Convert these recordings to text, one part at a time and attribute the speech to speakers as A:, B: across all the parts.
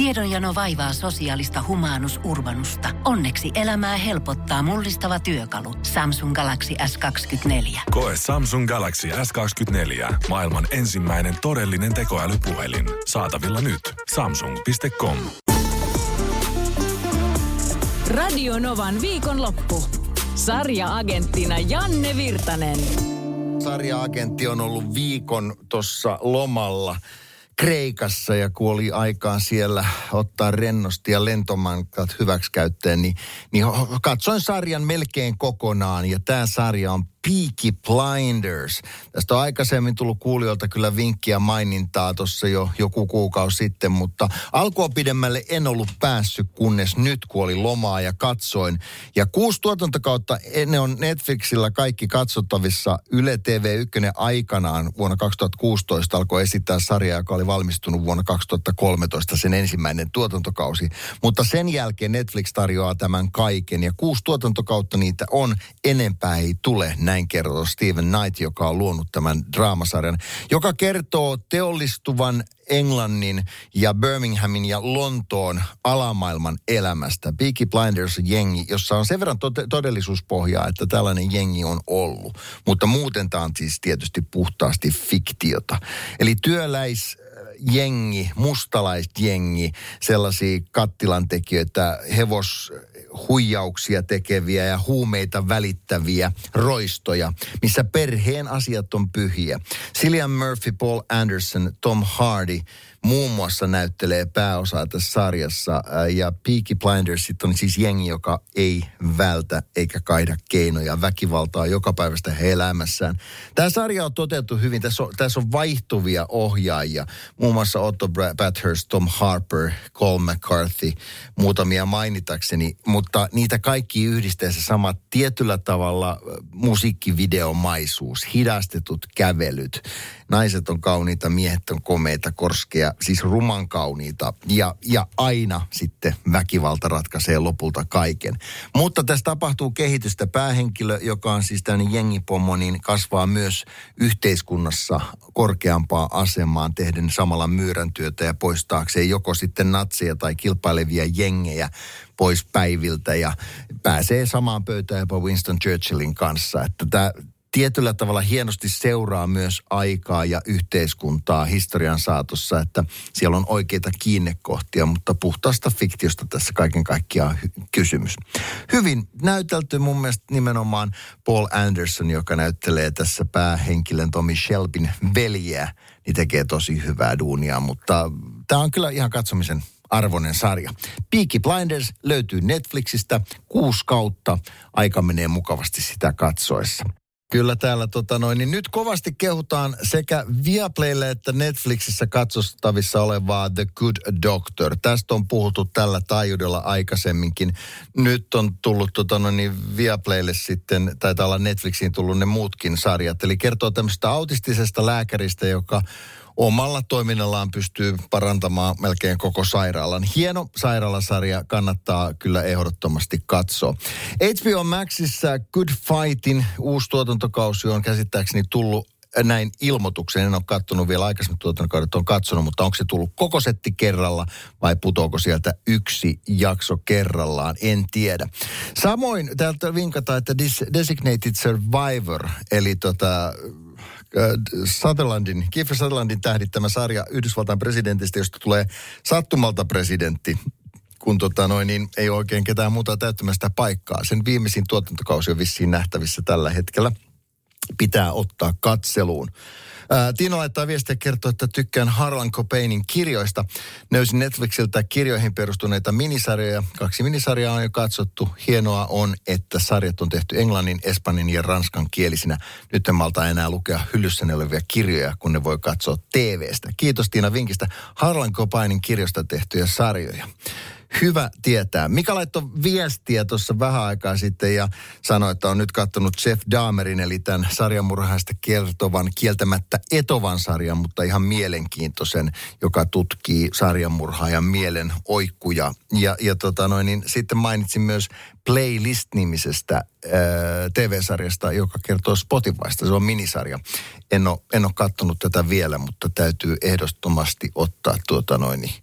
A: Tiedonjano vaivaa sosiaalista humanus urbanusta. Onneksi elämää helpottaa mullistava työkalu. Samsung Galaxy S24.
B: Koe Samsung Galaxy S24. Maailman ensimmäinen todellinen tekoälypuhelin. Saatavilla nyt. Samsung.com.
C: Radio Novan viikonloppu. Sarja-agenttina Janne Virtanen.
D: Sarja-agentti on ollut viikon tuossa lomalla Kreikassa ja kun oli aikaa siellä ottaa rennosti ja lentomankat hyväksikäyttöön, niin, niin katsoin sarjan melkein kokonaan ja tämä sarja on Peaky Blinders. Tästä on aikaisemmin tullut kuulijoilta kyllä vinkkiä mainintaa tuossa jo joku kuukausi sitten, mutta alkua pidemmälle en ollut päässyt, kunnes nyt kun oli lomaa ja katsoin. Ja kuusi tuotantokautta, ne on Netflixillä kaikki katsottavissa. Yle TV 1 aikanaan vuonna 2016 alkoi esittää sarjaa, joka oli valmistunut vuonna 2013 sen ensimmäinen tuotantokausi. Mutta sen jälkeen Netflix tarjoaa tämän kaiken ja kuusi tuotantokautta niitä on, enempää ei tule näin kertoo Steven Knight, joka on luonut tämän draamasarjan, joka kertoo teollistuvan Englannin ja Birminghamin ja Lontoon alamaailman elämästä. Peaky Blinders jengi, jossa on sen verran to- todellisuuspohjaa, että tällainen jengi on ollut. Mutta muuten tämä on siis tietysti puhtaasti fiktiota. Eli työläis jengi, mustalaisjengi, sellaisia kattilantekijöitä, hevoshuijauksia tekeviä ja huumeita välittäviä roistoja, missä perheen asiat on pyhiä. Cillian Murphy, Paul Anderson, Tom Hardy muun muassa näyttelee pääosaa tässä sarjassa. Ja Peaky Blinders on siis jengi, joka ei vältä eikä kaida keinoja väkivaltaa joka päivästä he elämässään. Tämä sarja on toteutettu hyvin. Tässä on, tässä on vaihtuvia ohjaajia. Muun muassa Otto Bathurst, Tom Harper, Cole McCarthy, muutamia mainitakseni. Mutta niitä kaikki yhdistää se sama tietyllä tavalla musiikkivideomaisuus, hidastetut kävelyt. Naiset on kauniita, miehet on komeita, korskeja, siis ruman kauniita. Ja, ja aina sitten väkivalta ratkaisee lopulta kaiken. Mutta tässä tapahtuu kehitystä. Päähenkilö, joka on siis tämmöinen jengipommo, niin kasvaa myös yhteiskunnassa korkeampaa asemaan tehden samalla myyrän työtä ja poistaakseen joko sitten natseja tai kilpailevia jengejä pois päiviltä ja pääsee samaan pöytään jopa Winston Churchillin kanssa. Että tämä tietyllä tavalla hienosti seuraa myös aikaa ja yhteiskuntaa historian saatossa, että siellä on oikeita kiinnekohtia, mutta puhtaasta fiktiosta tässä kaiken kaikkiaan hy- kysymys. Hyvin näytelty mun mielestä nimenomaan Paul Anderson, joka näyttelee tässä päähenkilön Tommy Shelbin veljeä, niin tekee tosi hyvää duunia, mutta tämä on kyllä ihan katsomisen arvoinen sarja. Peaky Blinders löytyy Netflixistä kuusi kautta. Aika menee mukavasti sitä katsoessa. Kyllä täällä tota noin, niin nyt kovasti kehutaan sekä Viaplaylle että Netflixissä katsostavissa olevaa The Good Doctor. Tästä on puhuttu tällä taajuudella aikaisemminkin. Nyt on tullut tota noin, niin Viaplaylle sitten, taitaa olla Netflixiin tullut ne muutkin sarjat. Eli kertoo tämmöistä autistisesta lääkäristä, joka omalla toiminnallaan pystyy parantamaan melkein koko sairaalan. Hieno sairaalasarja kannattaa kyllä ehdottomasti katsoa. HBO Maxissa Good Fightin uusi tuotantokausi on käsittääkseni tullut näin ilmoituksen. En ole katsonut vielä aikaisemmin tuotantokaudet on katsonut, mutta onko se tullut koko setti kerralla vai putoako sieltä yksi jakso kerrallaan, en tiedä. Samoin täältä vinkataan, että Designated Survivor, eli tota, Sutherlandin, Kiefer Sutherlandin tähdittämä sarja Yhdysvaltain presidentistä, josta tulee sattumalta presidentti kun tota noin, niin ei oikein ketään muuta täyttämästä paikkaa. Sen viimeisin tuotantokausi on vissiin nähtävissä tällä hetkellä. Pitää ottaa katseluun. Tiina laittaa viestiä kertoa, että tykkään Harlan Cobainin kirjoista. Löysin Netflixiltä kirjoihin perustuneita minisarjoja. Kaksi minisarjaa on jo katsottu. Hienoa on, että sarjat on tehty englannin, espanjan ja ranskan kielisinä. Nyt en malta enää lukea hyllyssä olevia kirjoja, kun ne voi katsoa TVstä. Kiitos Tiina vinkistä. Harlan Cobainin kirjoista tehtyjä sarjoja hyvä tietää. Mika laittoi viestiä tuossa vähän aikaa sitten ja sanoi, että on nyt katsonut Jeff Dahmerin, eli tämän sarjamurhaista kertovan kieltämättä etovan sarjan, mutta ihan mielenkiintoisen, joka tutkii sarjamurhaajan mielen oikkuja. Ja, ja tota noin, niin sitten mainitsin myös Playlist-nimisestä ää, TV-sarjasta, joka kertoo Spotifysta. Se on minisarja. En ole, en ole katsonut tätä vielä, mutta täytyy ehdottomasti ottaa tuota noin, niin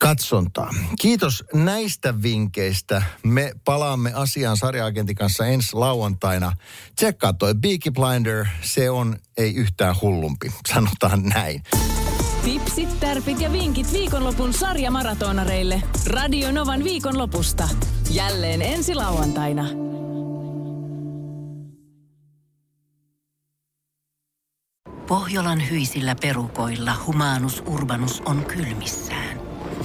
D: katsontaa. Kiitos näistä vinkkeistä. Me palaamme asiaan sarjaagentin kanssa ensi lauantaina. Tsekkaa toi Beaky Blinder, se on ei yhtään hullumpi, sanotaan näin.
C: Tipsit, tärpit ja vinkit viikonlopun sarjamaratonareille. Radio Novan viikonlopusta. Jälleen ensi lauantaina.
A: Pohjolan hyisillä perukoilla humanus urbanus on kylmissään.